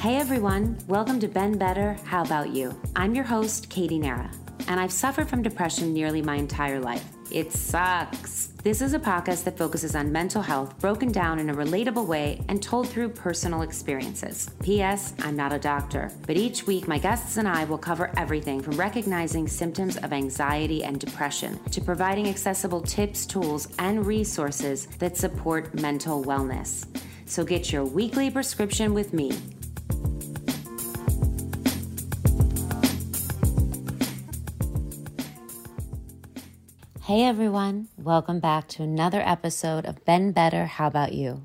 Hey everyone, welcome to Been Better, How About You? I'm your host, Katie Nara, and I've suffered from depression nearly my entire life. It sucks. This is a podcast that focuses on mental health broken down in a relatable way and told through personal experiences. P.S. I'm not a doctor, but each week my guests and I will cover everything from recognizing symptoms of anxiety and depression to providing accessible tips, tools, and resources that support mental wellness. So get your weekly prescription with me. Hey everyone, welcome back to another episode of Been Better, How About You?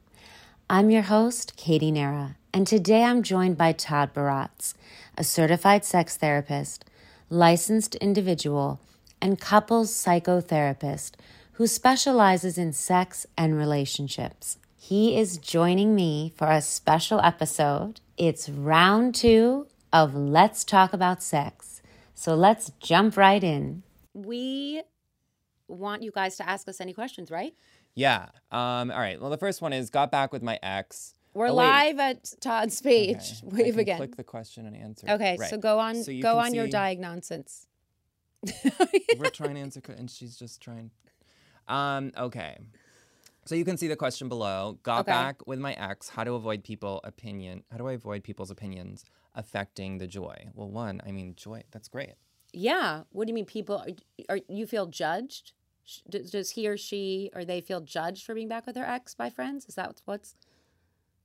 I'm your host, Katie Nara, and today I'm joined by Todd Baratz, a certified sex therapist, licensed individual, and couples psychotherapist who specializes in sex and relationships. He is joining me for a special episode. It's round two of Let's Talk About Sex. So let's jump right in. We want you guys to ask us any questions, right? Yeah. Um, all right. Well, the first one is got back with my ex. We're Oh, live at Todd's page. Okay. Wave again. Click the question and answer. Okay, Right. so go on So you go on your see- diag nonsense. We're trying to answer, and she's just trying. Um. Okay. So you can see the question below. Got Okay. back with my ex. How to avoid people opinion? How do I avoid people's opinions affecting the joy? Well, one, I mean, joy. That's great. Yeah. What do you mean people are, are you feel judged? Does, does he or she or they feel judged for being back with their ex by friends? Is that what's-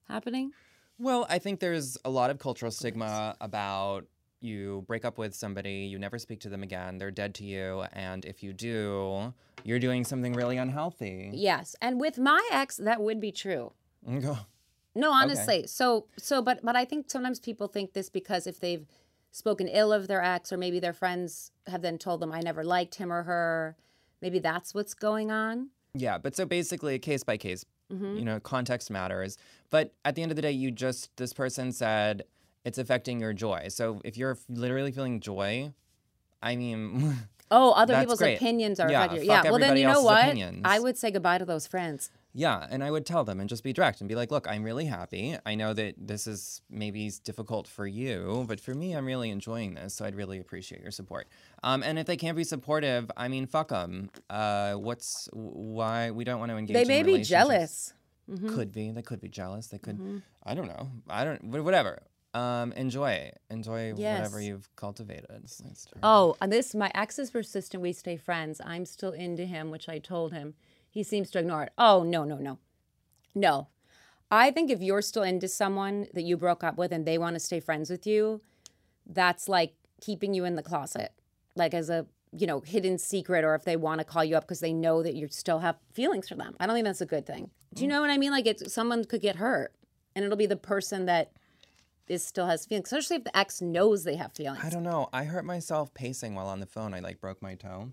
happening? Well, I think there's a lot of cultural stigma about you break up with somebody, you never speak to them again, they're dead to you, and if you do, you're doing something really unhealthy. Yes. And with my ex that would be true. No, honestly. So so but but I think sometimes people think this because if they've spoken ill of their ex or maybe their friends have then told them I never liked him or her, maybe that's what's going on. Yeah, but so basically, case by case, Mm-hmm. you know, context matters. But at the end of the day, you just, this person said it's affecting your joy. So if you're literally feeling joy, I mean, Oh, other That's people's great. opinions are Yeah, Yeah. Well, then you know what? opinions. I would say goodbye to those friends. Yeah. And I would tell them and just be direct and be like, look, I'm really happy. I know that this is maybe difficult for you, but for me, I'm really enjoying this. So I'd really appreciate your support. Um, and if they can't be supportive, I mean, fuck them. Uh, what's why we don't want to engage They may be jealous. Mm-hmm. Could be. They could be jealous. They could. I don't know. I don't. Whatever. Um, enjoy. Enjoy whatever you've cultivated. It's nice to- Oh, and this my ex is persistent. We stay friends. I'm still into him, which I told him. He seems to ignore it. Oh no, no, no, no. I think if you're still into someone that you broke up with and they want to stay friends with you, that's like keeping you in the closet, like as a you know hidden secret, or if they want to call you up because they know that you still have feelings for them. I don't think that's a good thing. Do you mm. know what I mean? Like it's someone could get hurt, and it'll be the person that is still has feelings, especially if the ex knows they have feelings. I don't know. I hurt myself pacing while on the phone. I like broke my toe.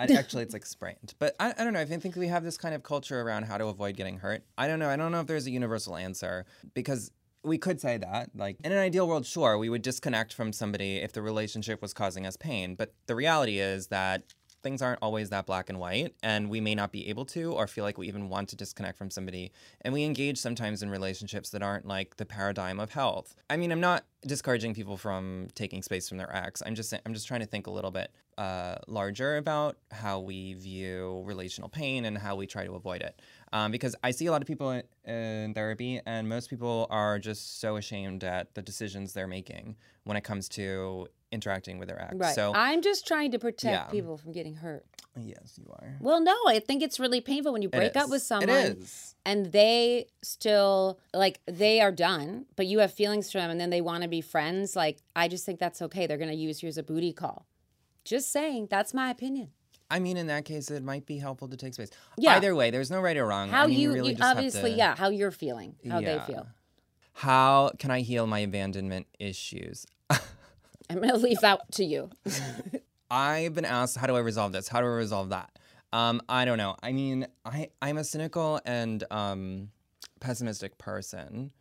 I, actually, it's like sprained. But I, I don't know. I think we have this kind of culture around how to avoid getting hurt. I don't know. I don't know if there's a universal answer because we could say that. Like in an ideal world, sure, we would disconnect from somebody if the relationship was causing us pain. But the reality is that things aren't always that black and white, and we may not be able to or feel like we even want to disconnect from somebody. And we engage sometimes in relationships that aren't like the paradigm of health. I mean, I'm not discouraging people from taking space from their ex. I'm just I'm just trying to think a little bit uh, larger about how we view relational pain and how we try to avoid it. Um, because I see a lot of people in, in therapy, and most people are just so ashamed at the decisions they're making when it comes to interacting with their ex. Right. So I'm just trying to protect Yeah. people from getting hurt. yes, you are. Well, no, I think it's really painful when you break up with someone and they still like they are done, but you have feelings for them and then they want to be friends. Like I just think that's okay. They're going to use you as a booty call. Just saying, that's my opinion. I mean, in that case, it might be helpful to take space. Yeah. Either way, there's no right or wrong. How I mean, you, really you just have obviously, to- yeah, how you're feeling, how they feel. How can I heal my abandonment issues? I'm going to leave that to you. I've been asked, how do I resolve this? How do I resolve that? Um, I don't know. I mean, I I'm a cynical and um, pessimistic person.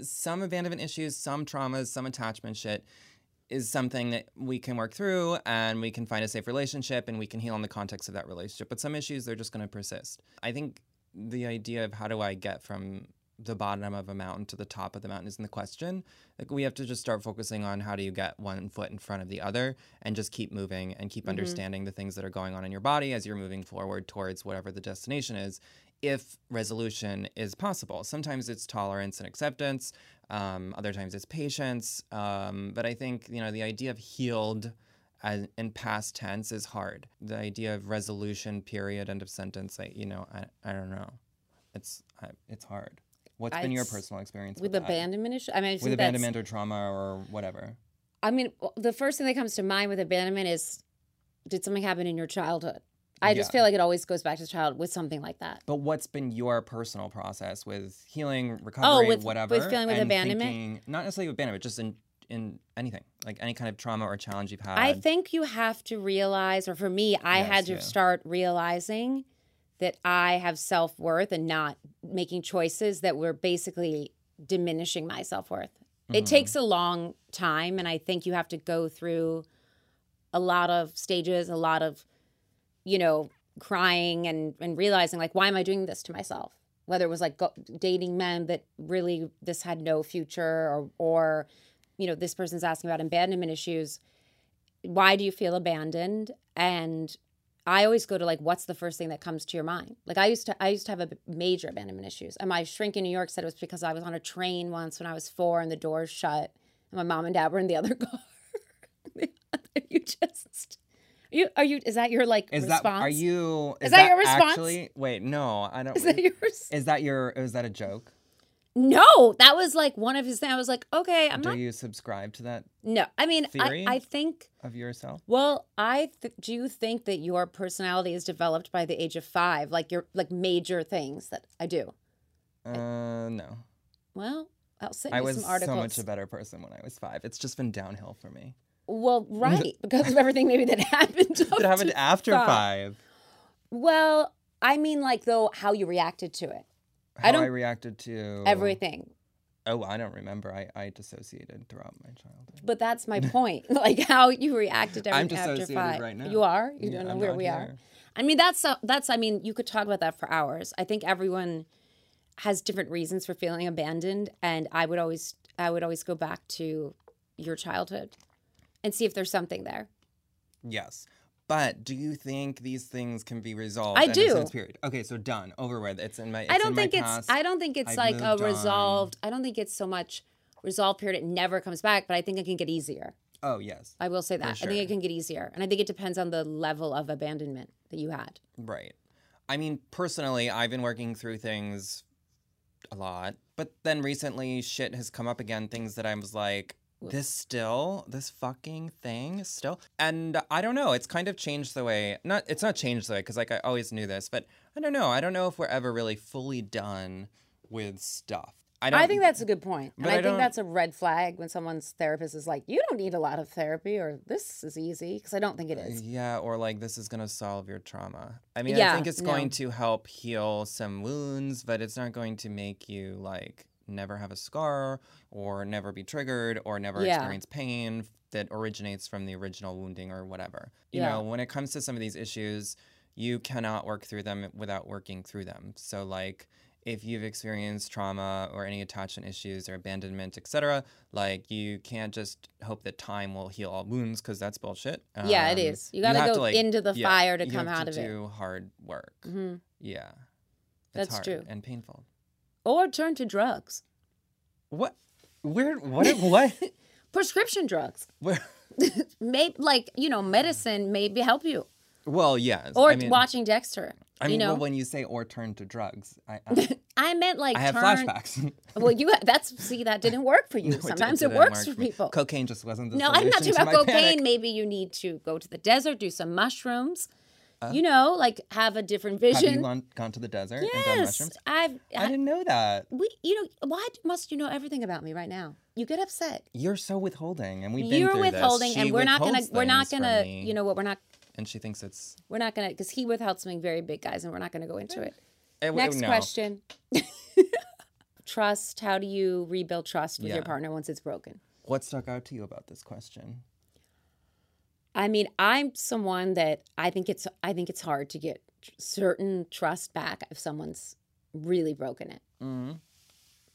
Some abandonment issues, some traumas, some attachment shit is something that we can work through and we can find a safe relationship and we can heal in the context of that relationship. But some issues, they're just going to persist. I think the idea of how do I get from the bottom of a mountain to the top of the mountain isn't the question. Like we have to just start focusing on how do you get one foot in front of the other and just keep moving and keep mm-hmm. understanding the things that are going on in your body as you're moving forward towards whatever the destination is. If resolution is possible, sometimes it's tolerance and acceptance. Um, other times it's patience. Um, but I think you know the idea of healed as in past tense is hard. The idea of resolution, period, end of sentence. I, you know, I, I don't know. It's I, it's hard. What's been your personal experience with with, abandonment issue. I mean, I with abandonment or trauma or whatever? I mean, the first thing that comes to mind with abandonment is, did something happen in your childhood? I just Yeah. feel like it always goes back to the child with something like that. But what's been your personal process with healing, recovery, Oh, with- whatever? with feeling with abandonment? thinking- not necessarily with abandonment, just in in anything, like any kind of trauma or challenge you've had. I think you have to realize, or for me, I Yes, had to yeah. start realizing that I have self worth and not making choices that were basically diminishing my self worth. Mm-hmm. It takes a long time, and I think you have to go through a lot of stages, a lot of, you know, crying and and realizing like, why am I doing this to myself? Whether it was like go, dating men that really this had no future, or or, you know, this person's asking about abandonment issues why do you feel abandoned? And i always go to like what's the first thing that comes to your mind? Like i used to i used to have a major abandonment issues. And my shrink in new york said it was because i was on a train once when i was four and the doors shut and my mom and dad were in the other car. You just you are you is that your like is response that are you? Is, that your response? Actually, wait, no, I don't. is that yours is that your? Is that a joke? no that was like one of his things i was like okay i'm Do not you subscribe to that no i mean I, I think of yourself? Well, I th- do you think that your personality is developed by the age of five, like your like major things that I do. Uh, no. Well, I'll send I was some so much a better person when I was five. It's just been downhill for me. Well, right, because of everything maybe that happened. It happened after five. five. Well, I mean, like though, how you reacted to it, How I I, don't- reacted to everything. Oh, I don't remember. I, I dissociated throughout my childhood. But that's my point, like how you reacted to I'm everything after dissociated five. right now. You are. You Yeah, don't know I'm where we are. I mean, that's so- that's. I mean, you could talk about that for hours. I think everyone has different reasons for feeling abandoned, and I would always, I would always go back to your childhood and see if there's something there. Yes. But do you think these things can be resolved? I do. period? Okay, so done, over with. It's in my. It's I don't think it's. past. I don't think it's I've like a moved on. resolved. I don't think it's so much resolved period. It never comes back, but I think it can get easier. Oh yes, I will say that. I think it can get easier, and I think it depends on the level of abandonment that you had. right. I mean, personally, I've been working through things a lot, but then recently, shit has come up again. Things that I was like, this still, this fucking thing still, and I don't know. It's kind of changed the way. Not, it's not changed the way because like I always knew this, but I don't know. I don't know if we're ever really fully done with stuff. I don't. I think that's a good. And I, I think that's a red flag when someone's therapist is like, you don't need a lot of therapy or this is easy. Because I don't think it uh, is. Yeah, or like this is gonna solve your trauma. I mean, Yeah, I think it's no. going to help heal some wounds, but it's not going to make you like never have a scar or never be triggered or never Yeah. experience pain that originates from the original wounding or whatever. You Yeah. know, when it comes to some of these issues, you cannot work through them without working through them. So like if you've experienced trauma or any attachment issues or abandonment, etc., like you can't just hope that time will heal all wounds because that's bullshit. Yeah, it Um, is. You gotta have go into the yeah, fire to come out to of it. Do hard work. Mm-hmm. Yeah, It's That's hard true. and painful. Or turn to drugs, What? Where? What? What? prescription drugs. Where? Maybe like you know, medicine maybe help you. Well, yes. Or I mean, watching Dexter. I mean, you know, well, when you say or turn to drugs, I, I, I meant like I have turn. flashbacks. Well, you that's see that didn't work for you. No, Sometimes it, didn't works work for for me. people. Cocaine just wasn't the No, I'm not talking about cocaine. panic. Maybe you need to go to the desert, do some mushrooms. You know, like have a different vision. Have you gone, gone to the desert and done yes, mushrooms? I've. I didn't know that. we, you know, why must you know everything about me right now? You get upset. You're so withholding, and we've been You're withholding, and we're not gonna. We're not gonna. You know what? We're not. and she thinks it's We're not gonna because he withheld something very big, guys, and we're not gonna go into it. Eh, w- Next no. question. trust. How do you rebuild trust with your partner once it's broken? What stuck out to you about this question? I mean, I'm someone that I think it's I think it's hard to get certain trust back if someone's really broken it. Mm-hmm.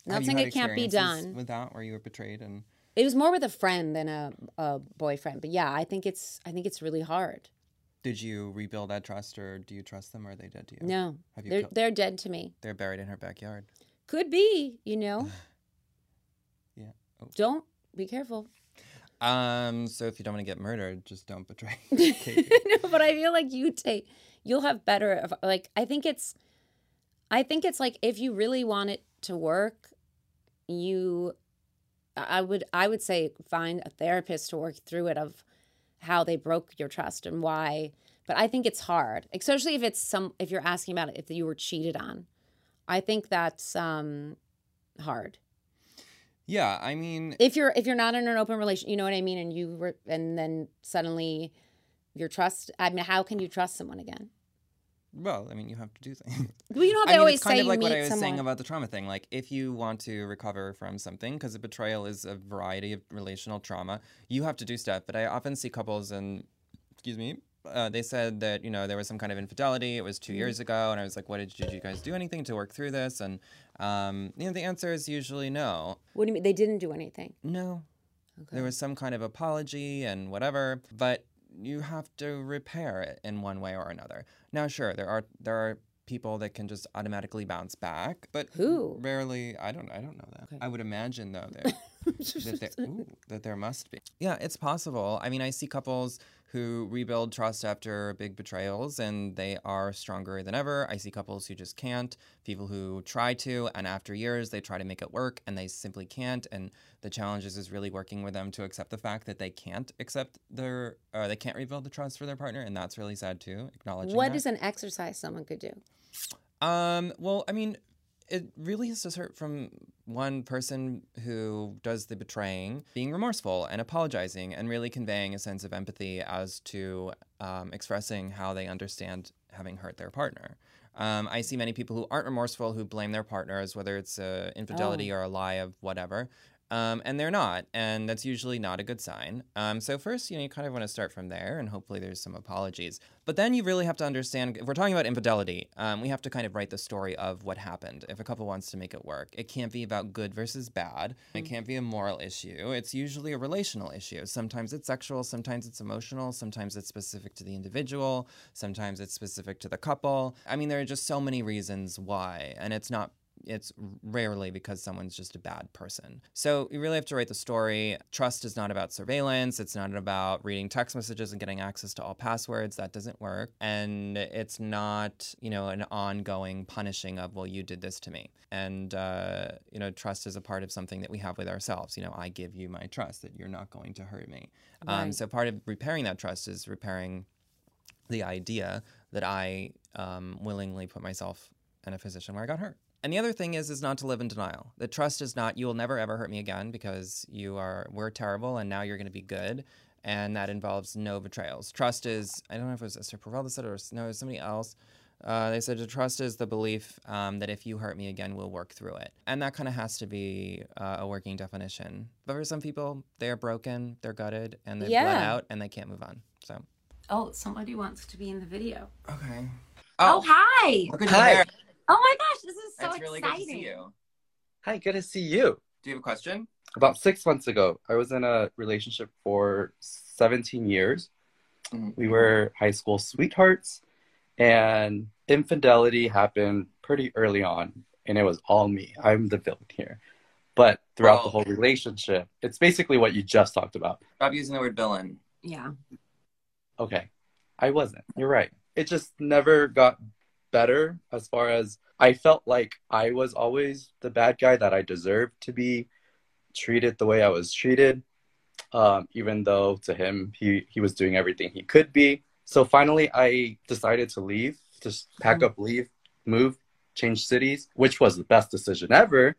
Not saying it can't be done. with that, where you were betrayed and It was more with a friend than a, a boyfriend, but yeah, I think it's I think it's really hard. did you rebuild that trust, or do you trust them, or are they dead to you? No, Have you they're killed- they're dead to me. They're buried in her backyard. Could be, you know. Yeah. Oh. Don't be careful. Um. So if you don't want to get murdered, just don't betray. No, but I feel like you take you'll have better of- like I think it's I think it's like if you really want it to work, you I would I would say find a therapist to work through it of how they broke your trust and why. But I think it's hard, especially if it's some if you're asking about it if you were cheated on. I think that's um hard. Yeah. I mean, If you're if you're not in an open relation, you know what I mean, and you were and then suddenly your trust I mean how can you trust someone again? well, I mean, you have to do things. Well, you know how they I mean, always it's kind say of like what I was someone. saying about the trauma thing. Like, if you want to recover from something, because a betrayal is a variety of relational trauma, you have to do stuff. But I often see couples, and excuse me, uh, they said that you know there was some kind of infidelity. It was 2 Mm-hmm. years ago, and I was like, "What did, did you guys do anything to work through this?" And um, you know, the answer is usually no. what do you mean they didn't do anything? No, Okay. there was some kind of apology and whatever, but you have to repair it in one way or another. Now, sure, there are there are people that can just automatically bounce back, but Who? Rarely, I don't I don't know that. Okay. I would imagine though that that there, ooh, that there must be. Yeah, it's possible. I mean, I see couples who rebuild trust after big betrayals and they are stronger than ever. I see couples who just can't, people who try to, and after years they try to make it work and they simply can't. And the challenge is, is really working with them to accept the fact that they can't accept their, uh, they can't rebuild the trust for their partner. And that's really sad too, acknowledging What that. is an exercise someone could do? Um, well, I mean, it really has to start from one person who does the betraying, being remorseful and apologizing, and really conveying a sense of empathy as to um, expressing how they understand having hurt their partner. Um, I see many people who aren't remorseful who blame their partners, whether it's uh, infidelity or a lie of whatever. Um, and they're not, and that's usually not a good sign. Um, so first, you know, you kind of want to start from there, and hopefully there's some apologies. But then you really have to understand. If we're talking about infidelity, um, we have to kind of write the story of what happened. If a couple wants to make it work, it can't be about good versus bad. It can't be a moral issue. It's usually a relational issue. Sometimes it's sexual, sometimes it's emotional, sometimes it's specific to the individual, sometimes it's specific to the couple. I mean, there are just so many reasons why, and it's not it's rarely because someone's just a bad person. So you really have to write the story. Trust is not about surveillance. It's not about reading text messages and getting access to all passwords. That doesn't work. And it's not, you know, an ongoing punishing of, well, you did this to me. And, uh, you know, trust is a part of something that we have with ourselves. You know, I give you my trust that you're not going to hurt me. Um, so part of repairing that trust is repairing the idea that I um, willingly put myself in a position where I got hurt. And the other thing is is not to live in denial. The trust is not you will never ever hurt me again because you are we're terrible and now you're going to be good. And that involves no betrayals. Trust is I don't know if it was Esther Perel that said it or no, it was somebody else. Uh, they said to trust is the belief um, that if you hurt me again, we'll work through it. And that kind of has to be uh, a working definition. But for some people, they're broken, they're gutted, and they've bled out, and they can't move on. So Oh, somebody wants to be in the video. okay. Oh, hi. look at Hi. Your hair. Oh my gosh, this is so It's really exciting. good to see you. Hi, good to see you. Do you have a question? About six months ago, I was in a relationship for 17 years. Mhm. We were high school sweethearts, and infidelity happened pretty early on, and it was all me. I'm the villain here. But throughout the whole relationship, it's basically what you just talked about. Stop using the word villain. Yeah. Okay, I wasn't. You're right. It just never got better as far as I felt like I was always the bad guy that I deserved to be treated the way I was treated. Um, even though to him he he was doing everything he could be. So finally, I decided to leave, just pack up, leave, move, change cities, which was the best decision ever.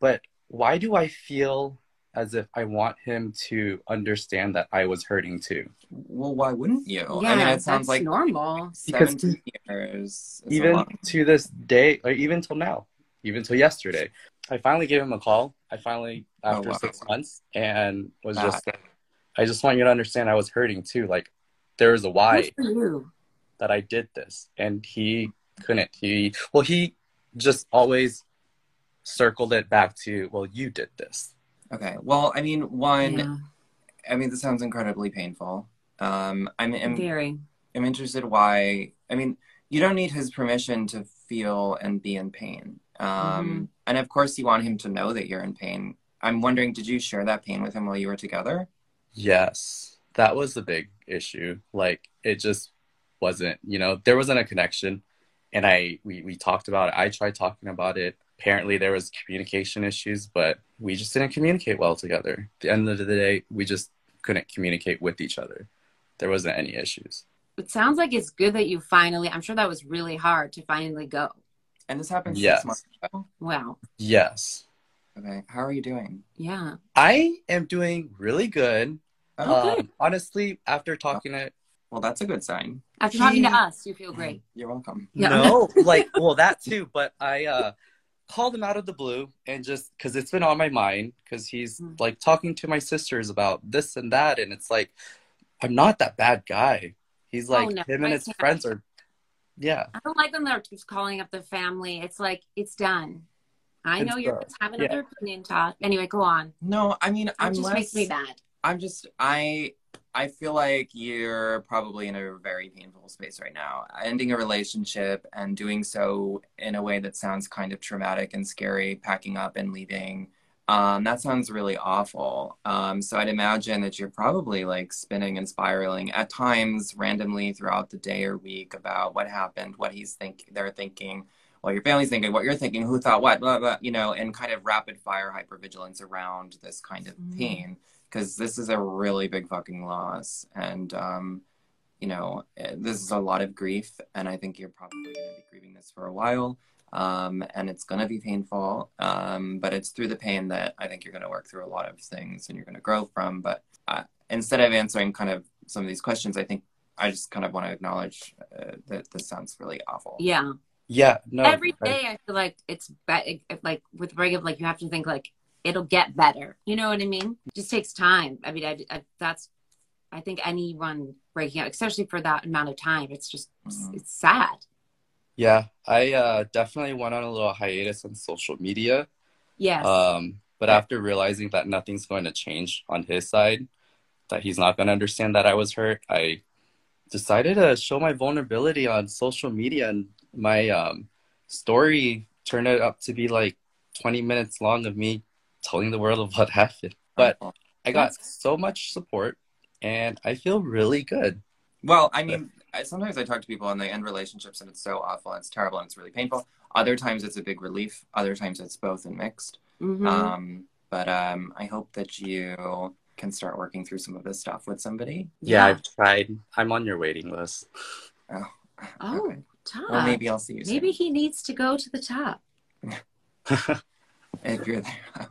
But why do I feel as if I want him to understand that I was hurting too? Well, why wouldn't you? yeah, I mean, it sounds that's like normal. Because 17 years. even to this day, or even till now, even till yesterday, I finally gave him a call. I finally, Oh, after wow. six months, and was Wow. just, I just want you to understand I was hurting too. Like, there is a why Good for you. that I did this, and he couldn't. He, well, he just always circled it back to, well, you did this. Okay. Well, I mean, one, Yeah, I mean, this sounds incredibly painful. Um, I'm, I'm, very. I'm interested why. I mean, you don't need his permission to feel and be in pain. Um, Mhm. And of course, you want him to know that you're in pain. I'm wondering, did you share that pain with him while you were together? Yes, that was the big issue. Like it just wasn't, you know, there wasn't a connection. And I we we talked about it. I tried talking about it. Apparently there was communication issues, but we just didn't communicate well together. At the end of the day, we just couldn't communicate with each other. There wasn't any issues. It sounds like it's good that you finally. I'm sure that was really hard to finally go. And this happened Yes. six months ago. Wow. Yes. Okay. How are you doing? Yeah. I am doing really good. Oh, good. Um, honestly, after talking to Well, that's a good sign. After talking to us, you feel great. You're welcome. Yeah. No, like well that too, but I uh called him out of the blue and just cuz it's been on my mind cuz he's Mm. like talking to my sisters about this and that and it's like I'm not that bad guy. He's Oh, like no, him I and his can't. friends are yeah. I don't like when they're just calling up the family. It's like it's done. I It's know you're done. just having Yeah. another opinion, Todd. Anyway, go on. No, I mean, It I'm just less, makes me bad. I'm just I I feel like you're probably in a very painful space right now. Ending a relationship and doing so in a way that sounds kind of traumatic and scary, packing up and leaving. Um, that sounds really awful. Um, so I'd imagine that you're probably like spinning and spiraling at times randomly throughout the day or week about what happened, what he's think they're thinking, what your family's thinking, what you're thinking, who thought what, blah, blah, you know, and kind of rapid fire hypervigilance around this kind of Mhm. pain because this is a really big fucking loss and um, you know eh, this is a lot of grief and i think you're probably going to be grieving this for a while um, and it's going to be painful um, but it's through the pain that i think you're going to work through a lot of things and you're going to grow from but uh, instead of answering kind of some of these questions i think i just kind of want to acknowledge uh, that this sounds really awful Yeah. Yeah, no. Every I- I feel like it's be- like with breakup, like you have to think like it'll get better. You know what I mean? It just takes time. I mean, I, I, that's I think anyone breaking up, especially for that amount of time, it's just Mhm. it's sad. yeah, I uh definitely went on a little hiatus on social media. Yes. Um, but after realizing that nothing's going to change on his side, that he's not going to understand that I was hurt, I decided to show my vulnerability on social media, and my um, story turned out up to be like 20 minutes long of me telling the world of what happened. But I got so much support, and I feel really good. Well, I mean, I, sometimes I talk to people and they end relationships and it's so awful and it's terrible and it's really painful. Other times it's a big relief. Other times it's both and mixed. Mhm. Um, but um, I hope that you can start working through some of this stuff with somebody. Yeah, Yeah. I've tried. I'm on your waiting list. Oh, oh, okay. Todd. Well, maybe I'll see you soon. Maybe he needs to go to the top. if you're there,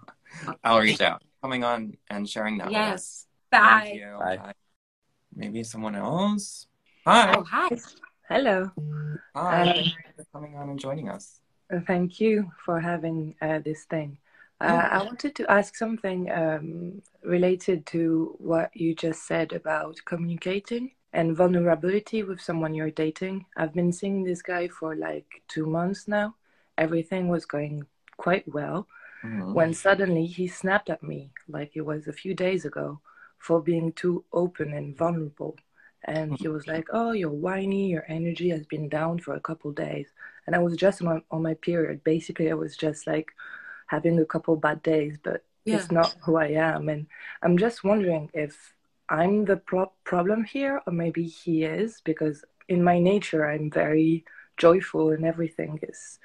I'll reach out. Coming on and sharing that. with us. yes. Thank Bye. you. Bye. Bye. Maybe someone else. Hi. Oh, hi. Hello. Hi. um, Thank you for coming on and joining us. Uh, Thank you for having uh, this thing. Uh, I wanted to ask something um, related to what you just said about communicating and vulnerability with someone you're dating. I've been seeing this guy for like two months now. Everything was going quite well Mhm. when suddenly he snapped at me, like it was a few days ago, for being too open and vulnerable. And he was like, Oh, you're whiny, your energy has been down for a couple days. And I was just on, on my period. Basically, I was just like having a couple bad days, but Yeah. it's not who I am. And I'm just wondering if I'm the pro- problem here, or maybe he is, because in my nature, I'm very joyful and everything is.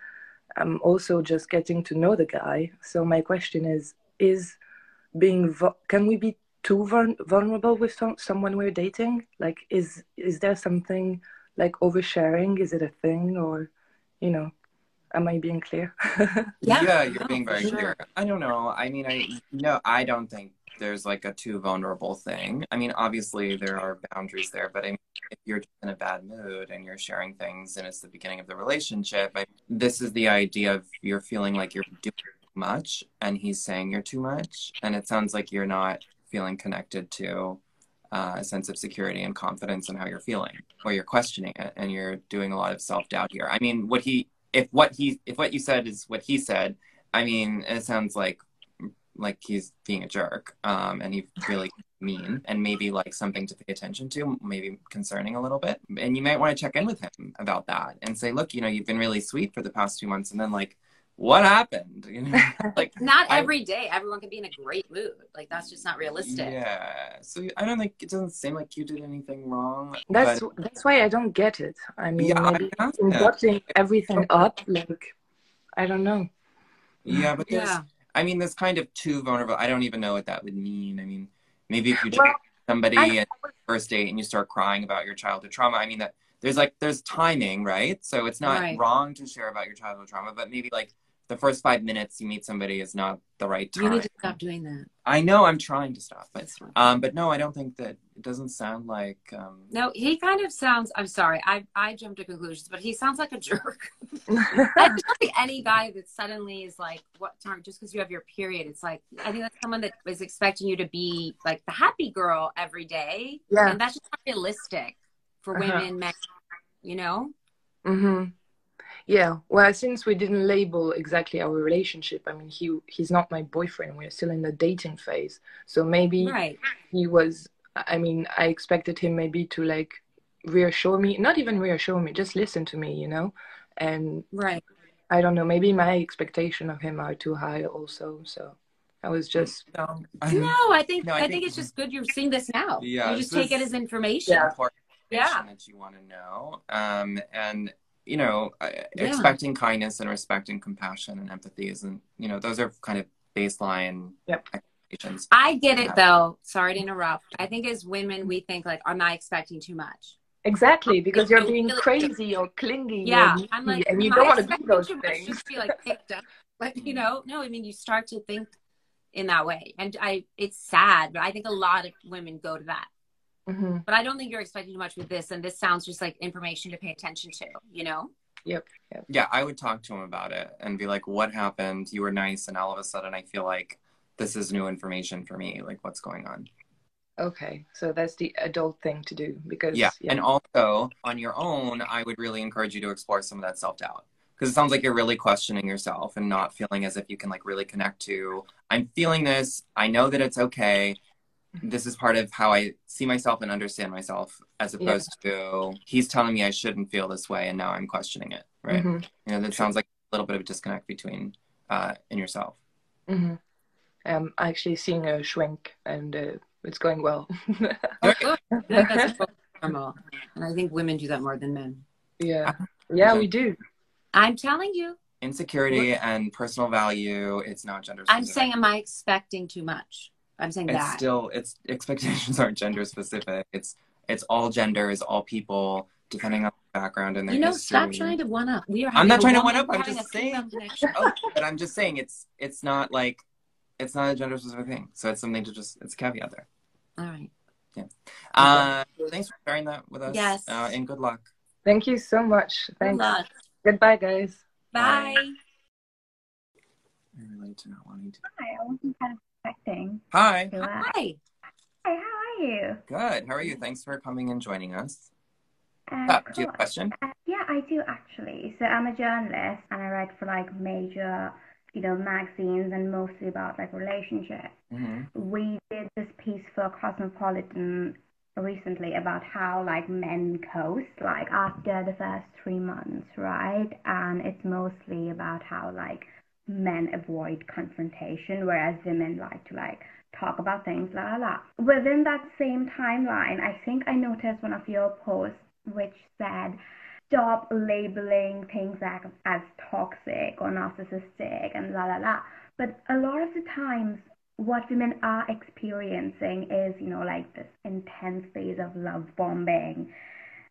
I'm also just getting to know the guy. So my question is: Is being vu- can we be too vulnerable with some- someone we're dating? Like, is is there something like oversharing? Is it a thing, or you know, am I being clear? Yeah. you're being very sure. clear. I don't know. I mean, I no, I don't think there's like a too vulnerable thing. I mean, obviously there are boundaries there, but I mean, if you're in a bad mood and you're sharing things and it's the beginning of the relationship, I, this is the idea of you're feeling like you're doing too much, and he's saying you're too much, and it sounds like you're not feeling connected to uh, a sense of security and confidence in how you're feeling, or you're questioning it, and you're doing a lot of self doubt here. I mean, what he if what he if what you said is what he said I mean, it sounds like like he's being a jerk, um, and he's really mean, and maybe like something to pay attention to, maybe concerning a little bit. And you might want to check in with him about that and say, look, you know, you've been really sweet for the past two months, and then like what happened? You know, like Not I- every day everyone can be in a great mood. Like that's just not realistic. Yeah. So I don't think it doesn't seem like you did anything wrong. That's but, that's why I don't get it. I mean, yeah, maybe I in yeah. bottling everything up, like I don't know. yeah, but there's, Yeah. I mean, there's kind of too vulnerable. I don't even know what that would mean. I mean, maybe if you just Well, somebody I- at first date and you start crying about your childhood trauma. I mean that there's like there's timing, right? So it's not Right. wrong to share about your childhood trauma, but maybe like the first five minutes you meet somebody is not the right time. You need to stop doing that. I know I'm trying to stop, but um, but no, I don't think that it doesn't sound like um. No, he kind of sounds. I'm sorry, I I jumped to conclusions, but he sounds like a jerk. I just don't think any guy that suddenly is like, "What time?" Just because you have your period, it's like I think that's someone that is expecting you to be like the happy girl every day, Yeah. and that's just not realistic for Uh-huh. women, men. You know? Mm-hmm. Yeah. Well, since we didn't label exactly our relationship, I mean, he he's not my boyfriend. We're still in the dating phase. So maybe Right. he was. I mean, I expected him maybe to like reassure me, not even reassure me, just listen to me, you know. And Right. I don't know. Maybe my expectation of him are too high also. So I was just. No, No, I think No, I I, think, think- it's just good you're seeing this now. Yeah, You just take it as information. Yeah. important Yeah. information that you want to know. Um, and you know, uh, Yeah. expecting kindness and respect and compassion and empathy isn't, you know, those are kind of baseline Yep. Expectations. I get it though. Sorry to interrupt. I think as women we think like, am I expecting too much? Exactly, because you're It's being really- crazy or clingy Yeah. or I'm like, and you don't want to do those too much things. Just to be like picked up. Like, you know, no, I mean you start to think in that way. And I it's sad, but I think a lot of women go to that. hmm But I don't think you're expecting too much with this and this sounds just like information to pay attention to, you know? Yep. Yep. Yeah, I would talk to him about it and be like, what happened? You were nice, and all of a sudden I feel like this is new information for me. Like, what's going on? Okay, so that's the adult thing to do because Yeah. And also, on your own, I would really encourage you to explore some of that self doubt. Because it sounds like you're really questioning yourself and not feeling as if you can like really connect to, I'm feeling this. I know that it's okay. This is part of how I see myself and understand myself, as Yeah. opposed to he's telling me I shouldn't feel this way and now I'm questioning it. Right. Mhm, You know, that sounds like a little bit of a disconnect between uh in yourself. mhm. I'm actually seeing a shrink, and uh, it's going well. Oh, good. That's normal. And I think women do that more than men. yeah, yeah, we do. I'm telling you. Insecurity and personal value, it's not gender specific. I'm saying, am I expecting too much? I'm saying it's that. still it's expectations aren't gender specific. It's it's all genders, all people, depending on their background and their you know, history. stop trying to one up. We are. I'm not trying to one up, I'm just saying- Oh, but I'm just saying it's it's not like it's not a gender specific thing. So it's something to just it's a caveat there. All right. Yeah. Uh, thanks for sharing that with us. Yes. Uh, and good luck. Thank you so much. Good Thanks. luck. Goodbye, guys. Bye. I relate to not wanting to. Hi, I wasn't kind of expecting Hi. Hi. hi, how are you? Good. How are you? Thanks for coming and joining us. Uh, Uh, do you have a question? Uh, yeah, I do actually. So I'm a journalist and I write for like major, you know, magazines and mostly about like relationships. hmm We did this piece for Cosmopolitan recently about how like men coast like after the first three months, right? And it's mostly about how like men avoid confrontation, whereas women like to like talk about things, la la la. Within that same timeline, I think I noticed one of your posts which said stop labeling things as, as toxic or narcissistic and la la la. But a lot of the times, what women are experiencing is, you know, like this intense phase of love bombing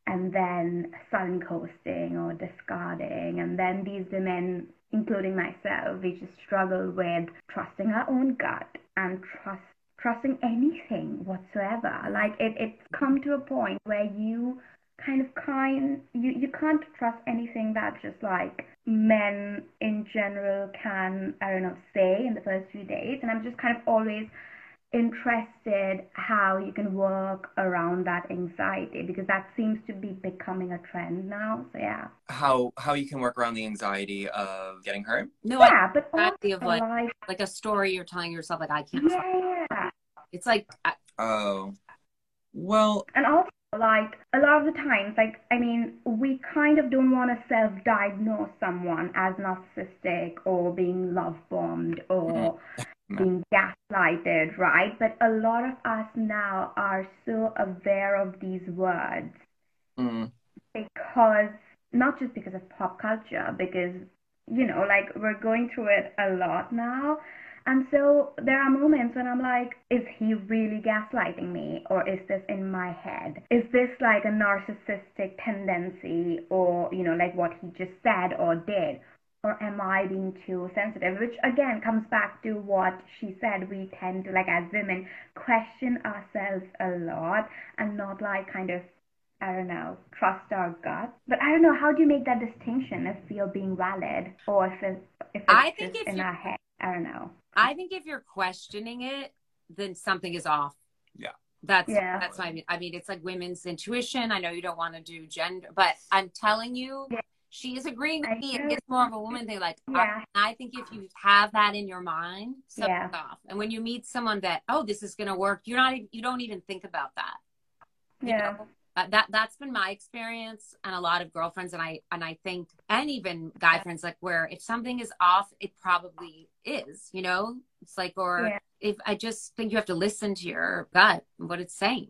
and then sudden coasting or discarding. And then these women, including myself, we just struggle with trusting our own gut and trust trusting anything whatsoever. Like it, it's come to a point where you kind of kind you, you can't trust anything that just like men in general can I don't know say in the first few days and I'm just kind of always interested how you can work around that anxiety because that seems to be becoming a trend now. So yeah. How how you can work around the anxiety of getting hurt? No, yeah, but anxiety of like like, like a story you're telling yourself like I can't. yeah. It's like I, Oh, well, And also, like, a lot of the times, like, I mean, we kind of don't want to self diagnose someone as narcissistic or being love bombed or Mhm. being gaslighted, right? But a lot of us now are so aware of these words mm, because, not just because of pop culture, because, you know, like, we're going through it a lot now. And so there are moments when I'm like, is he really gaslighting me? Or is this in my head? Is this like a narcissistic tendency or, you know, like what he just said or did? Or am I being too sensitive? Which again comes back to what she said. We tend to, like, as women, question ourselves a lot and not like kind of I don't know, trust our gut. But I don't know, how do you make that distinction if you're being valid or if it's, if it's I think just if in our head? I don't know. I think if you're questioning it, then something is off. Yeah. That's Yeah. that's what I mean. I mean, it's like women's intuition. I know you don't want to do gender, but I'm telling you, Yeah. she is agreeing I with me. know. It's more of a woman thing. Like, Yeah. I, I think if you have that in your mind, something's Yeah. off. And when you meet someone that, oh, this is gonna work, you're not, you don't even think about that. you Yeah. know? Uh, that that's been my experience and a lot of girlfriends and I and I think and even guy friends like where if something is off it probably is you know it's like or Yeah. if I just think you have to listen to your gut and what it's saying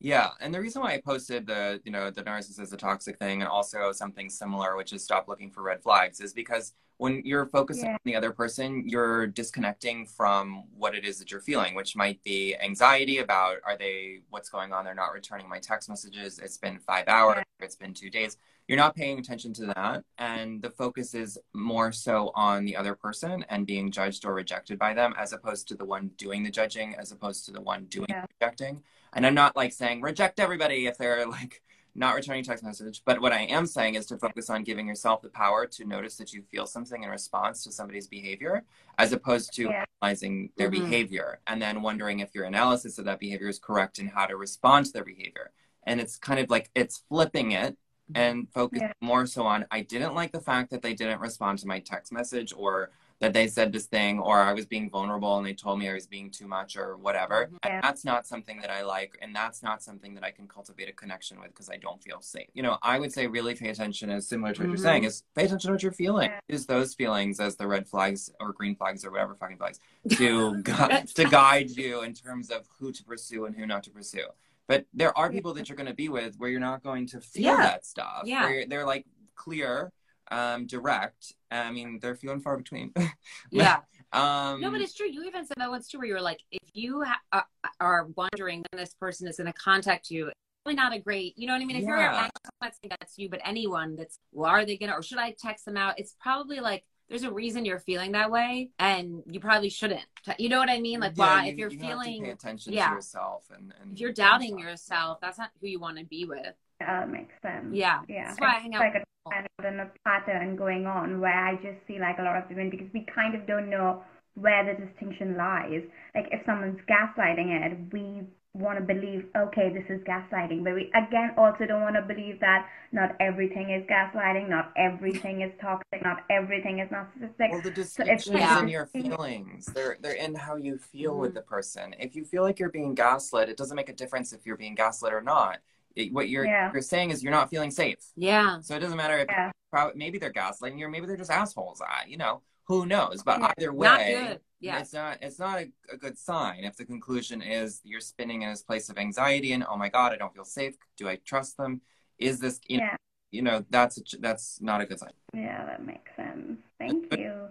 yeah. And the reason why I posted the you know the narcissist, is a toxic thing, and also something similar, which is stop looking for red flags, is because when you're focusing Yeah. on the other person, you're disconnecting from what it is that you're feeling, which might be anxiety about are they what's going on? They're not returning my text messages. It's been five hours. It's been two days. You're not paying attention to that, and the focus is more so on the other person and being judged or rejected by them, as opposed to the one doing the judging, as opposed to the one doing Yeah. the rejecting. And I'm not like saying reject everybody if they're like not returning text message. But what I am saying is to focus on giving yourself the power to notice that you feel something in response to somebody's behavior, as opposed to Yeah. analyzing their Mhm. behavior and then wondering if your analysis of that behavior is correct and how to respond to their behavior. And it's kind of like it's flipping it and focus Yeah. more so on I didn't like the fact that they didn't respond to my text message or that they said this thing or I was being vulnerable and they told me I was being too much or whatever. Mhm. Yeah. And that's not something that I like and that's not something that I can cultivate a connection with because I don't feel safe. You know, I would say really pay attention is similar to what Mhm. you're saying is pay attention to what you're feeling. Yeah. Use those feelings as the red flags or green flags or whatever fucking flags to gu- to guide you in terms of who to pursue and who not to pursue. But there are people that you're going to be with where you're not going to feel Yeah. that stuff. Yeah. Where they're like clear, um, direct. I mean, they're few and far between. yeah um, no but it's true you even said that once too where you were like if you ha- uh, are wondering when this person is going to contact you probably not a great you know what I mean if you're Yeah. anxious, I'm not saying that's you but anyone that's well are they gonna or should I text them out it's probably like there's a reason you're feeling that way and you probably shouldn't you know what I mean like yeah, why you- if you're you have to feeling pay attention yeah. to yourself and, and if you're doubting and stuff. yourself that's not who you want to be with Yeah, that makes sense. yeah Yeah. that's why I hang out like a kind of a pattern going on where I just see like a lot of women because we kind of don't know where the distinction lies. Like if someone's gaslighting it, we want to believe, okay, this is gaslighting, but we again also don't want to believe that not everything is gaslighting, not everything is toxic, not everything is narcissistic. Well, the it's distinction like is in your feelings. They're they're in how you feel with Mhm. the person. If you feel like you're being gaslit, it doesn't make a difference if you're being gaslit or not. It- what you're Yeah. you're saying is you're not feeling safe. yeah So it doesn't matter if Yeah. prob- maybe they're gaslighting you or maybe they're just assholes. I, you know, who knows? But Yeah. either not way, good yeah it's not it's not a, a good sign if the conclusion is you're spinning in this place of anxiety and oh my god, I don't feel safe. Do I trust them? Is this you know, you know that's a, that's not a good sign. Yeah, that makes sense. Thank you.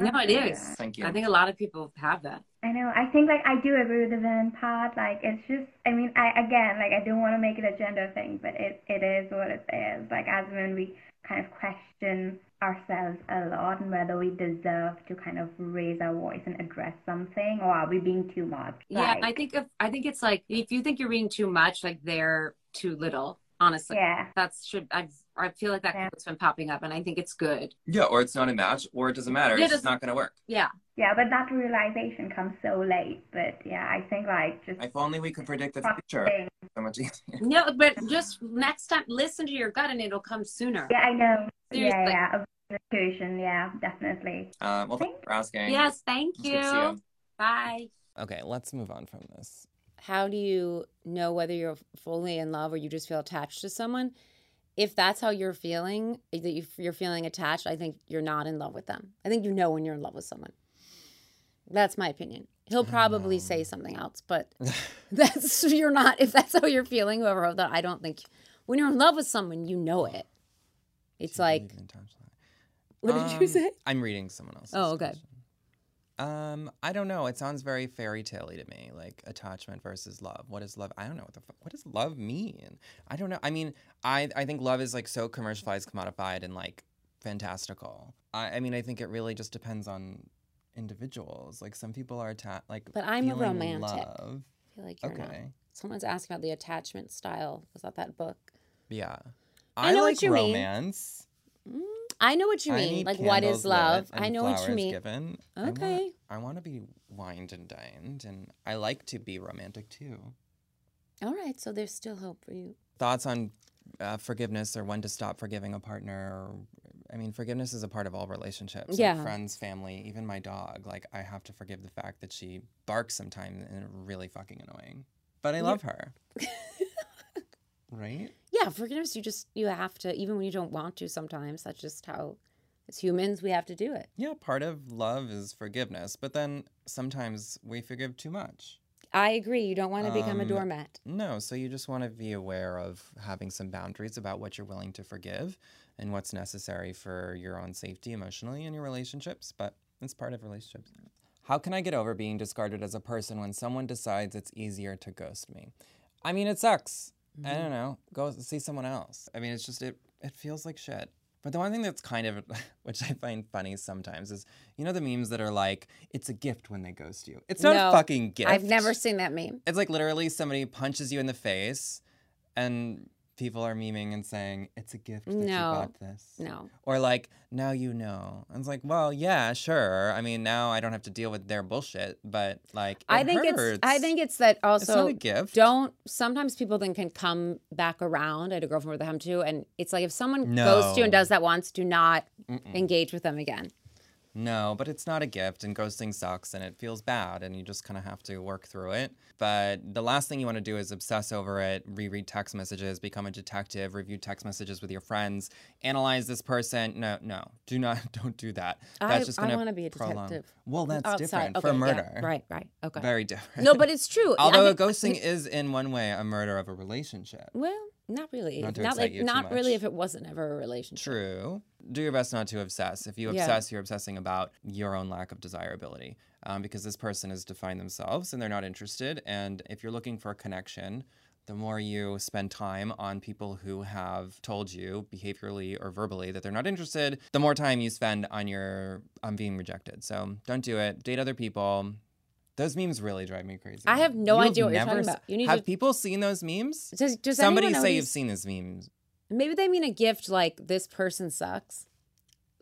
No it is. Yeah. Thank you. I think a lot of people have that I know. I think like I do agree with the women part. Like it's just. I mean, I again like I don't want to make it a gender thing, but it it is what it is. Like as women, we kind of question ourselves a lot and whether we deserve to kind of raise our voice and address something, or are we being too much? Yeah, I think if I think it's like if you think you're being too much, like they're too little. Honestly, Yeah. that's should I. I feel like that Yeah. quote's been popping up, and I think it's good. Yeah, or it's not a match, or it doesn't matter. Yeah, It's just not going to work. Yeah, Yeah, but that realization comes so late. But yeah, I think like just If only we could predict the future. thing. So much easier. no, but just next time, listen to your gut, and it'll come sooner. Yeah, I know. Seriously. Yeah, yeah. Avoid Intuition, yeah, definitely. Uh, well, thanks for asking. Yes, thank you. good to see you. Bye. Okay, let's move on from this. How do you know whether you're fully in love or you just feel attached to someone? If that's how you're feeling, that you- you're feeling attached, I think you're not in love with them. I think you know when you're in love with someone. That's my opinion. He'll probably say something else, but that's you're not. If that's how you're feeling, whoever wrote that, I don't think when you're in love with someone, you know it. It's like, believe in attachment? what did you Um, say? I'm reading someone else's. Oh, okay. question. Um, I don't know. It sounds very fairy tale to me, like attachment versus love. What is love? I don't know what the fu- what does love mean. I don't know. I mean, I I think love is like so commercialized, commodified, and like fantastical. I, I mean, I think it really just depends on individuals. Like some people are attached, like But I'm a romantic. Love. I feel like you're not. Okay. Someone's asking about the attachment style. Was that that book? Yeah. I I, know what like you romance. Mm, I know what you mean. Like, what is love? I know what you mean. Given. Okay. I want to be wined and dined, and I like to be romantic too. All right, so there's still hope for you. Thoughts on uh, forgiveness or when to stop forgiving a partner? Or, I mean, forgiveness is a part of all relationships. like Yeah. friends, family, even my dog. Like, I have to forgive the fact that she barks sometimes and it's really fucking annoying. But I love her. right? Yeah, forgiveness. You just you have to, even when you don't want to. Sometimes that's just how, as humans, we have to do it. Yeah, part of love is forgiveness, but then sometimes we forgive too much. I agree. You don't want to become a Um, doormat. No, so you just want to be aware of having some boundaries about what you're willing to forgive and what's necessary for your own safety emotionally in your relationships, but it's part of relationships. How can I get over being discarded as a person when someone decides it's easier to ghost me? I mean, it sucks. I don't mm-hmm. know. Go see someone else. I mean, it's just it it feels like shit. But the one thing that's kind of which I find funny sometimes is you know the memes that are like it's a gift when they ghost you. It's not No, a fucking gift. I've never seen that meme. It's like literally somebody punches you in the face, and people are memeing and saying it's a gift that you got this. No. Or like now you know. And it's like, well, yeah, sure. I mean, now I don't have to deal with their bullshit, but like, I think hurts. it's. I think it's that also it's not a gift. Don't sometimes people then can come back around. I had a girlfriend with them too, and it's like if someone goes to you and does that once, do not Mm-mm. engage with them again. No, but it's not a gift, and ghosting sucks, and it feels bad, and you just kind of have to work through it. But the last thing you want to do is obsess over it, reread text messages, become a detective, review text messages with your friends, analyze this person. No, no, do not, don't do that. I, That's just I going want to be a prolong. detective. Well, that's oh, Outside. different Okay, for yeah, murder. right, right. Okay. Very different. No, but it's true. I although think- ghosting is in one way a murder of a relationship. Well, not really. Not not like not really if it wasn't ever a relationship. True. Do your best not to obsess. If you Yeah. obsess, you're obsessing about your own lack of desirability um, because this person has defined themselves and they're not interested. And if you're looking for a connection, the more you spend time on people who have told you behaviorally or verbally that they're not interested, the more time you spend on your on being rejected. So don't do it. Date other people. Those memes really drive me crazy. I have no You've idea what you're talking about. You need have to- people seen those memes? Does, does Somebody say you've seen these memes. Maybe they mean a gift like this person sucks.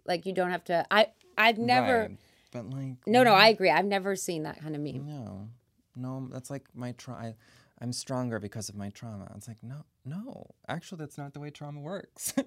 Like you don't have to. I I've never. Right. But like No, no, I agree. I've never seen that kind of meme. No, no, that's like my trauma. I'm stronger because of my trauma. It's like no, no. Actually, that's not the way trauma works.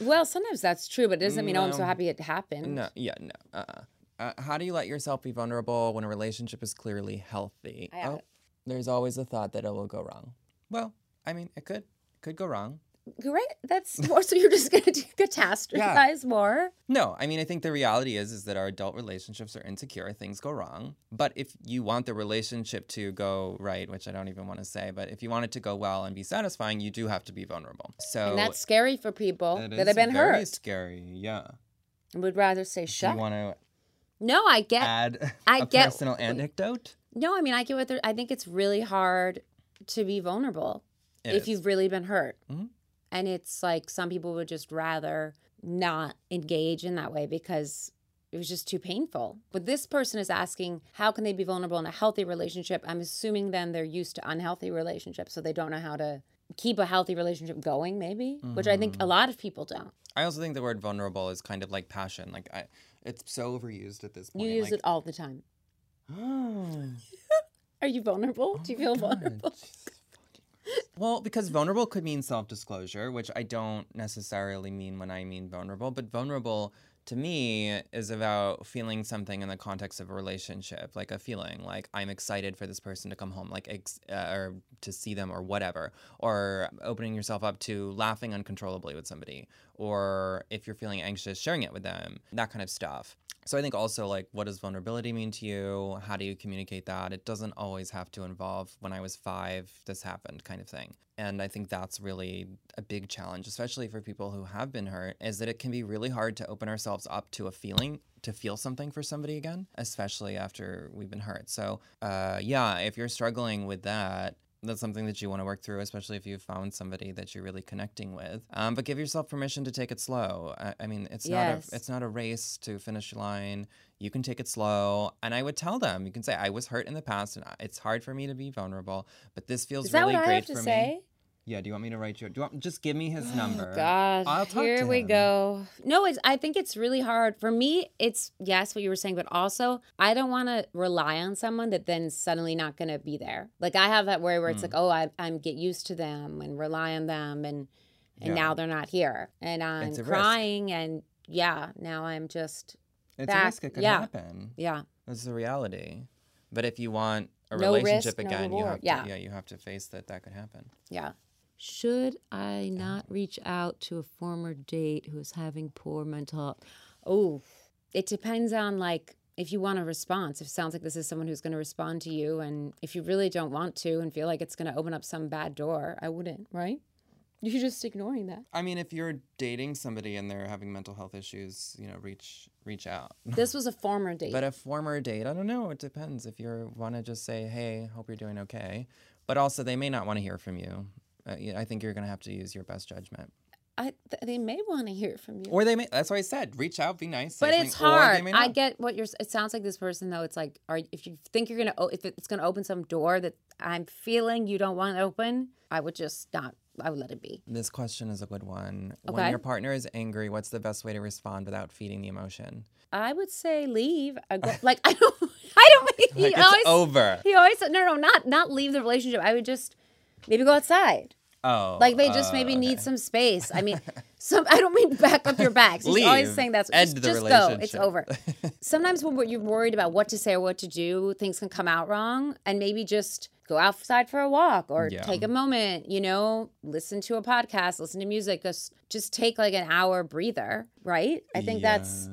Well, sometimes that's true, but it doesn't mean oh, I'm so happy it happened. no, yeah, no. Uh-uh. Uh, how do you let yourself be vulnerable when a relationship is clearly healthy? I- oh, there's always a thought that it will go wrong. Well, I mean, it could could go wrong. Great. That's more. So you're just going to catastrophize more. No, I mean, I think the reality is is that our adult relationships are insecure. Things go wrong. But if you want the relationship to go right, which I don't even want to say, but if you want it to go well and be satisfying, you do have to be vulnerable. So and that's scary for people that, that is have been very hurt. scary. Yeah. I Would rather say shut. you want to no, I get. add I a get- personal anecdote? no, I mean I get what they're. I think it's really hard to be vulnerable It if is. you've really been hurt. Mhm. And it's like some people would just rather not engage in that way because it was just too painful. But this person is asking, how can they be vulnerable in a healthy relationship? I'm assuming then they're used to unhealthy relationships, so they don't know how to keep a healthy relationship going, maybe, which I think a lot of people don't. I also think the word vulnerable is kind of like passion. Like I, it's so overused at this point. You use like, it all the time. Are you vulnerable? Do you feel vulnerable? Well, because vulnerable could mean self disclosure, which I don't necessarily mean when I mean vulnerable, but vulnerable to me is about feeling something in the context of a relationship, like a feeling, like I'm excited for this person to come home, like ex- uh, or to see them, or whatever, or opening yourself up to laughing uncontrollably with somebody, or if you're feeling anxious, sharing it with them, that kind of stuff. So I think also like what does vulnerability mean to you? How do you communicate that? It doesn't always have to involve when I was 5 this happened kind of thing. And I think that's really a big challenge especially for people who have been hurt is that it can be really hard to open ourselves up to a feeling to feel something for somebody again, especially after we've been hurt. So, uh, yeah, if you're struggling with that, that's something that you want to work through, especially if you've found somebody that you're really connecting with. Um, but give yourself permission to take it slow. I, I mean, it's Yes. not a, it's not a race to finish line. You can take it slow, and I would tell them. You can say, "I was hurt in the past, and it's hard for me to be vulnerable, but this feels Is that really great for say? me." Yeah. Do you want me to write you? Do you want just give me his oh, number? Oh, God, I'll talk here we go. No, it's. I think it's really hard for me. It's yes, what you were saying, but also I don't want to rely on someone that then suddenly not going to be there. Like I have that worry where it's hmm. like, oh, I, I'm get used to them and rely on them, and and Yeah. now they're not here, and I'm a risk. crying, and yeah, now I'm just It's back- a risk. It could yeah. happen. yeah. That's the reality. But if you want a No relationship risk, no again, you have to, Yeah. yeah, you have to face that that could happen. Yeah. Should I not reach out to a former date who is having poor mental health? Oh, it depends on like if you want a response. If it sounds like this is someone who's going to respond to you, and if you really don't want to and feel like it's going to open up some bad door, I wouldn't, right? You're just ignoring that. I mean, if you're dating somebody and they're having mental health issues, you know, reach reach out. This was a former date. But a former date, I don't know. It depends. If you want to just say, "Hey, hope you're doing okay," but also they may not want to hear from you. Uh, I think you're gonna have to use your best judgment. I, th- they may want to hear from you. Or they may. That's why I said, reach out, be nice. But it's hard. I get what you're. It sounds like this person though. It's like, are if you think you're gonna, if it's gonna open some door that I'm feeling you don't want to open, I would just not. I would let it be. This question is a good one. When your partner is angry, what's the best way to respond without feeding the emotion? I would say leave. I go, like I don't. I don't. He Like it's always. over. He always no no not not leave the relationship. I would just maybe go outside. Oh, Like they just uh, maybe need okay. some space. I mean, some. I don't mean back up your back. He's always Leave. saying that's End just, the just go. It's over. Sometimes when you're worried about what to say or what to do, things can come out wrong, and maybe just go outside for a walk or Yeah. take a moment. You know, listen to a podcast, listen to music. Just just take like an hour breather. Right. I think that's.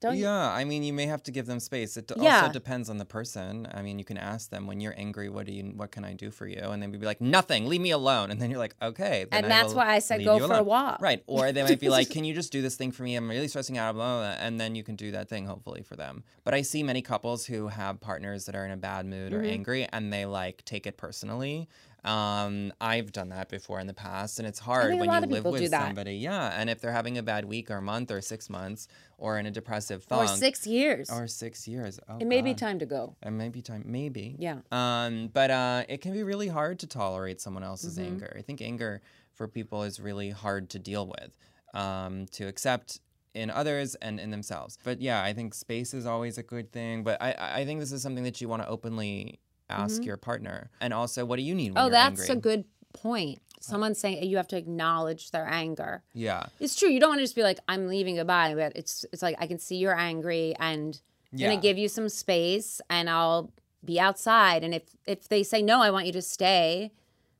Yeah. Don't you? I mean, you may have to give them space. It d- Yeah. also depends on the person. I mean, you can ask them when you're angry, "What do you? What can I do for you?" And then we'd be like, "Nothing. Leave me alone." And then you're like, "Okay." And I that's why I said go for a walk. Right. Or they might be like, "Can you just do this thing for me? I'm really stressing out." Blah, blah, blah. And then you can do that thing, hopefully, for them. But I see many couples who have partners that are in a bad mood Mm-hmm. or angry, and they like take it personally. Um, I've done that before in the past, and it's hard when you live with somebody. Yeah, and if they're having a bad week or month or six months or in a depressive Or six years. or six years. Oh, it may be time to go. It may be time, maybe. Yeah. Um, but uh, it can be really hard to tolerate someone else's Mm-hmm. anger. I think anger for people is really hard to deal with, um, to accept in others and in themselves. But yeah, I think space is always a good thing. But I, I I think this is something that you want to openly ask your partner. And also, what do you need when Mm-hmm. Oh, that's angry? a good point. Someone saying you have to acknowledge their anger. Yeah. It's true. You don't want to just be like, I'm leaving goodbye, but it's it's like I can see you're angry and I'm Yeah. gonna give you some space and I'll be outside. And if if they say no, I want you to stay,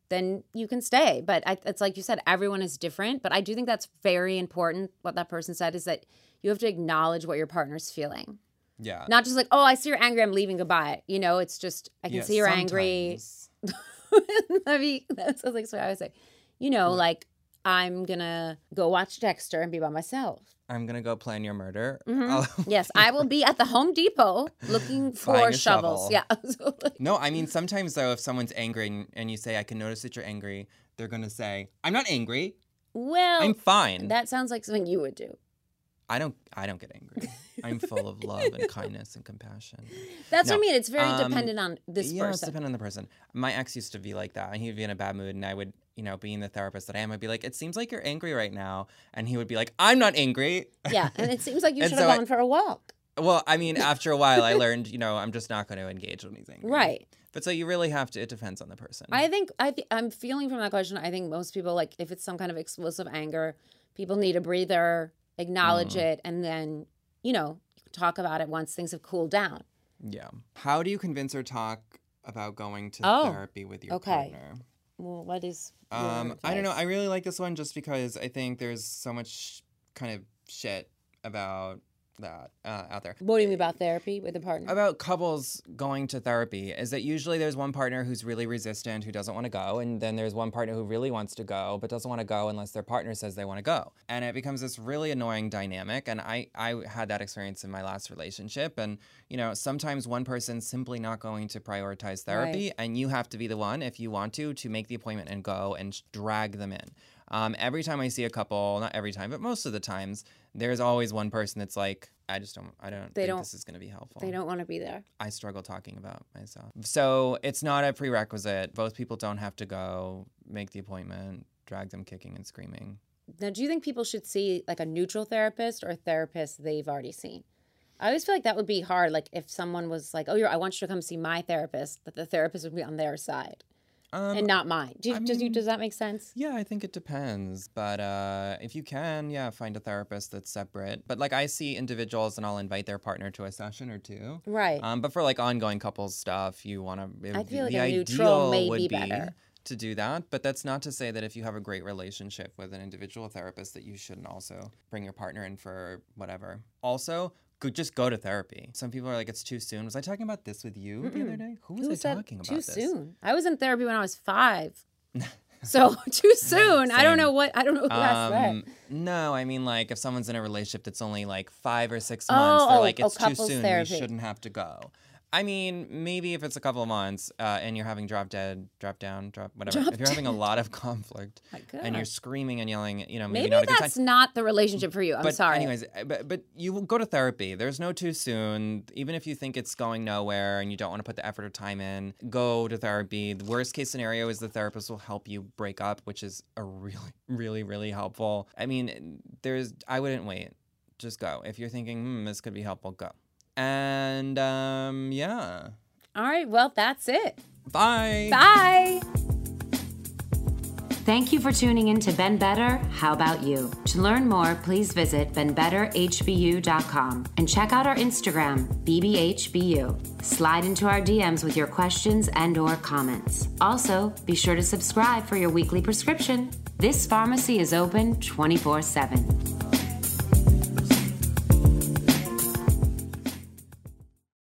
then you can stay. But I, it's like you said, everyone is different. But I do think that's very important. What that person said is that you have to acknowledge what your partner's feeling, Yeah. not just like, oh, I see you're angry, I'm leaving goodbye. You know, it's just I can Yeah, see you're angry. sometimes. I mean, that sounds like what I would say. You know, like I'm gonna go watch Dexter and be by myself. I'm gonna go plan your murder. Mhm. Yes, I will be at the Home Depot looking for shovels. shovel. Yeah. So, like, No, I mean sometimes though, if someone's angry and, and you say, "I can notice that you're angry," they're gonna say, "I'm not angry. well, I'm fine." that sounds like something you would do. I don't. I don't get angry. I'm full of love and kindness and compassion. That's what I mean. It's very Um, dependent on this yeah, it's person. dependent on the person. My ex used to be like that, and he'd be in a bad mood, and I would, you know, being the therapist that I am, I'd be like, "It seems like you're angry right now," and he would be like, "I'm not angry." yeah, and it seems like you should have so I- for a walk. Well, I mean, after a while, I learned, you know, I'm just not going to engage when he's angry. Right. But so you really have to. It depends on the person. I think I th- I'm feeling from that question. I think most people like if it's some kind of explosive anger, people need a breather, acknowledge Mm. it, and then you know talk about it once things have cooled down. yeah. How do you convince or talk about going to Oh, therapy with your okay. partner? Well, what is? Um, I don't know. I really like this one just because I think there's so much kind of shit about that uh, out there. What do you mean about therapy with a partner? About couples going to therapy is that usually there's one partner who's really resistant who doesn't want to go, and then there's one partner who really wants to go but doesn't want to go unless their partner says they want to go. And it becomes this really annoying dynamic. And I, I had that experience in my last relationship. And, you know, sometimes one person's simply not going to prioritize therapy, and you have to be the one, if you want to, to make the appointment and go and drag them in. Um, every time I see a couple, not every time, but most of the times, there's always one person that's like, I just don't, I don't They think don't- this is going to be helpful. they don't want to be there. I struggle talking about myself. So it's not a prerequisite. Both people don't have to go, make the appointment, drag them kicking and screaming. Now, do you think people should see like a neutral therapist or a therapist they've already seen? I always feel like that would be hard. Like if someone was like, "Oh, you're, I want you to come see my therapist," that the therapist would be on their side Um, and not mine. Do you, I does, you, does that make sense? yeah, I think it depends. But uh, if you can, yeah, find a therapist that's separate. But like I see individuals and I'll invite their partner to a session or two. Right. Um, but for like ongoing couples stuff, you want to. I feel like the a neutral ideal may would be better. To do that. But that's not to say that if you have a great relationship with an individual therapist, that you shouldn't also bring your partner in for whatever. Also, go, just go to therapy. Some people are like, it's too soon. Was I talking about this with you the other day? Who was Who I talking about too this? soon? I was in therapy when I was five. so too soon. I don't know what. I don't know who asked that. Um, no, I mean like if someone's in a relationship that's only like five or six months, they're oh, like oh, it's too soon. therapy. We shouldn't have to go. I mean, maybe if it's a couple of months uh, and you're having drop dead, drop down, drop whatever. Drop if you're having a lot of conflict and you're screaming and yelling, you know, maybe, Maybe not that's time. not the relationship for you. I'm but sorry. anyways, uh, but, but you will go to therapy. There's no too soon. Even if you think it's going nowhere and you don't want to put the effort or time in, go to therapy. The worst case scenario is the therapist will help you break up, which is a really, really, really helpful. I mean, there's I wouldn't wait. Just go. If you're thinking, hmm, this could be helpful, go. And um, yeah. All right. Well, that's it. Bye. Bye. Thank you for tuning in to Been Better. How about you? To learn more, please visit beenbetterhbu.com and check out our Instagram, bbhbu. Slide into our DMs with your questions and or comments. Also, be sure to subscribe for your weekly prescription. This pharmacy is open 24/7.